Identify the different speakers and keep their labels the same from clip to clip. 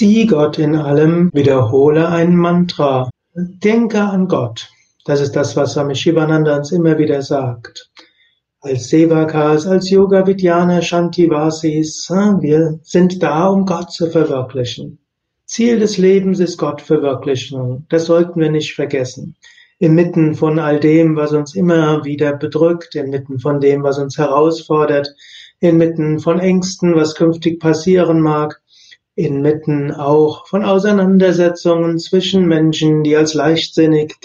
Speaker 1: Sieh Gott in allem, wiederhole ein Mantra. Denke an Gott. Das ist das, was Swami Shivananda uns immer wieder sagt. Als Sevakas, als Yoga Vidyana Shantivasis, wir sind da, um Gott zu verwirklichen. Ziel des Lebens ist Gottverwirklichung. Das sollten wir nicht vergessen. Inmitten von all dem, was uns immer wieder bedrückt, inmitten von dem, was uns herausfordert, inmitten von Ängsten, was künftig passieren mag, inmitten auch von Auseinandersetzungen zwischen Menschen, die als leichtsinnig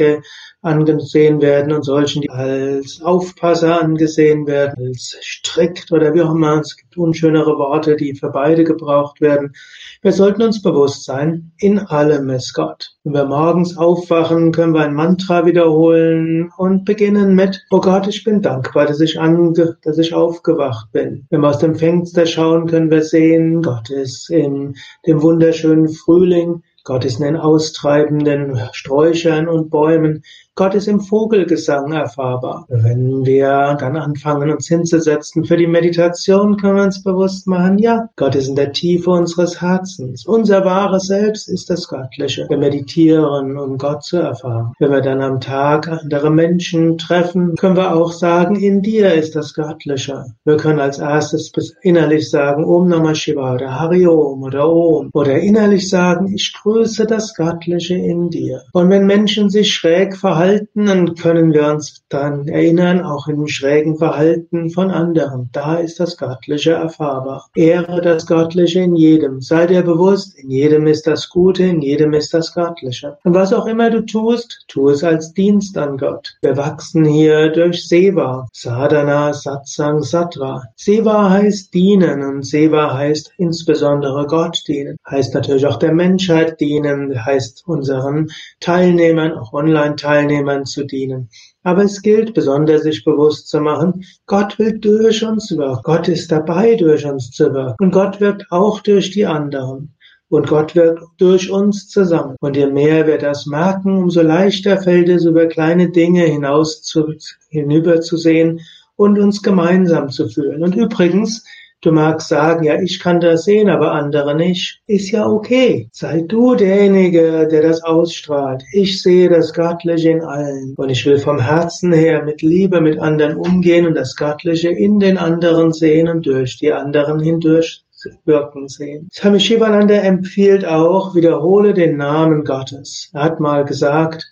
Speaker 1: angesehen werden und solchen, die als Aufpasser angesehen werden, als strikt oder wie auch immer. Es gibt unschönere Worte, die für beide gebraucht werden. Wir sollten uns bewusst sein, in allem ist Gott. Wenn wir morgens aufwachen, können wir ein Mantra wiederholen und beginnen mit, oh Gott, ich bin dankbar, dass ich, ange dass ich aufgewacht bin. Wenn wir aus dem Fenster schauen, können wir sehen, Gott ist in dem wunderschönen Frühling, Gott ist in den austreibenden Sträuchern und Bäumen. Gott ist im Vogelgesang erfahrbar. Wenn wir dann anfangen, uns hinzusetzen für die Meditation, können wir uns bewusst machen, ja, Gott ist in der Tiefe unseres Herzens. Unser wahres Selbst ist das Göttliche. Wir meditieren, um Gott zu erfahren. Wenn wir dann am Tag andere Menschen treffen, können wir auch sagen, in dir ist das Göttliche. Wir können als erstes innerlich sagen, Om Namah Shiva oder Hari Om oder Om. Oder innerlich sagen, ich grüße das Göttliche in dir. Und wenn Menschen sich schräg verhalten, Verhalten, dann können wir uns dann erinnern, auch im schrägen Verhalten von anderen. Da ist das Göttliche erfahrbar. Ehre das Göttliche in jedem. Sei dir bewusst, in jedem ist das Gute, in jedem ist das Göttliche. Und was auch immer du tust, tu es als Dienst an Gott. Wir wachsen hier durch Seva, Sadhana, Satsang, Sattva. Seva heißt dienen und Seva heißt insbesondere Gott dienen. Heißt natürlich auch der Menschheit dienen, heißt unseren Teilnehmern, auch Online-Teilnehmern, Teilnehmern zu dienen. Aber es gilt besonders, sich bewusst zu machen, Gott will durch uns wirken. Gott ist dabei, durch uns zu wirken. Und Gott wirkt auch durch die anderen. Und Gott wirkt durch uns zusammen. Und je mehr wir das merken, umso leichter fällt es, über kleine Dinge hinaus zu, hinüber zu sehen und uns gemeinsam zu fühlen. Und übrigens, Du magst sagen, ja, ich kann das sehen, aber andere nicht. Ist ja okay. Sei du derjenige, der das ausstrahlt. Ich sehe das Göttliche in allen. Und ich will vom Herzen her mit Liebe mit anderen umgehen und das Göttliche in den anderen sehen und durch die anderen hindurch wirken sehen. Swami Shivananda empfiehlt auch, wiederhole den Namen Gottes. Er hat mal gesagt,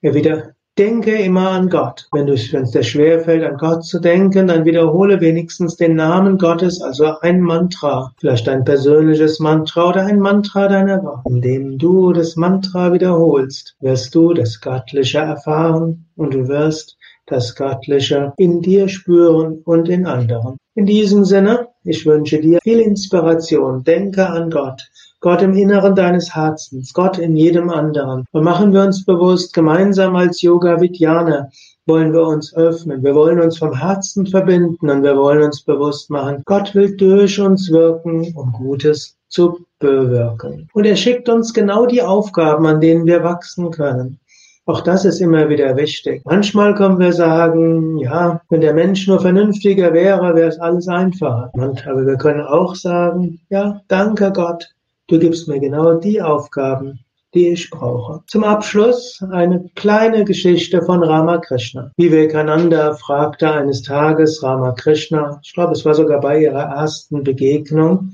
Speaker 1: er wieder, Denke immer an Gott. Wenn es dir schwerfällt, an Gott zu denken, dann wiederhole wenigstens den Namen Gottes, also ein Mantra. Vielleicht ein persönliches Mantra oder ein Mantra deiner Wahl. Indem du das Mantra wiederholst, wirst du das Göttliche erfahren und du wirst das Göttliche in dir spüren und in anderen. In diesem Sinne, ich wünsche dir viel Inspiration. Denke an Gott. Gott im Inneren deines Herzens, Gott in jedem anderen. Und machen wir uns bewusst, gemeinsam als Yoga Vidyaner wollen wir uns öffnen. Wir wollen uns vom Herzen verbinden und wir wollen uns bewusst machen, Gott will durch uns wirken, um Gutes zu bewirken. Und er schickt uns genau die Aufgaben, an denen wir wachsen können. Auch das ist immer wieder wichtig. Manchmal können wir sagen, ja, wenn der Mensch nur vernünftiger wäre, wäre es alles einfacher. Aber wir können auch sagen, ja, danke Gott, Du gibst mir genau die Aufgaben, die ich brauche. Zum Abschluss eine kleine Geschichte von Ramakrishna. Vivekananda fragte eines Tages Ramakrishna, ich glaube, es war sogar bei ihrer ersten Begegnung,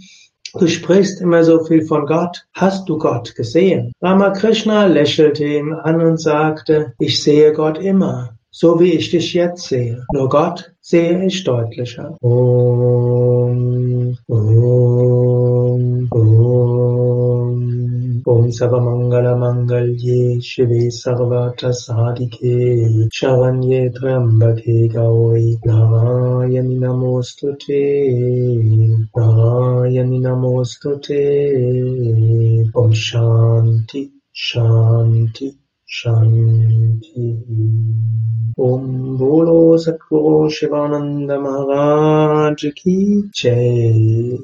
Speaker 1: Du sprichst immer so viel von Gott. Hast du Gott gesehen? Ramakrishna lächelte ihm an und sagte, ich sehe Gott immer, so wie ich dich jetzt sehe. Nur Gott sehe ich deutlicher. Om, Om, Om. सर्वमङ्गलमङ्गल्ये शिवे सर्वर्थसाधिके शरण्ये त्र्यम्बके गौरि। नारायणि नमोऽस्तु ते। नारायणि नमोऽस्तु ते। ॐ शान्ति शान्ति शान्ति। ॐ बोलो सद्गुरो शिवानन्द महाराज की जय।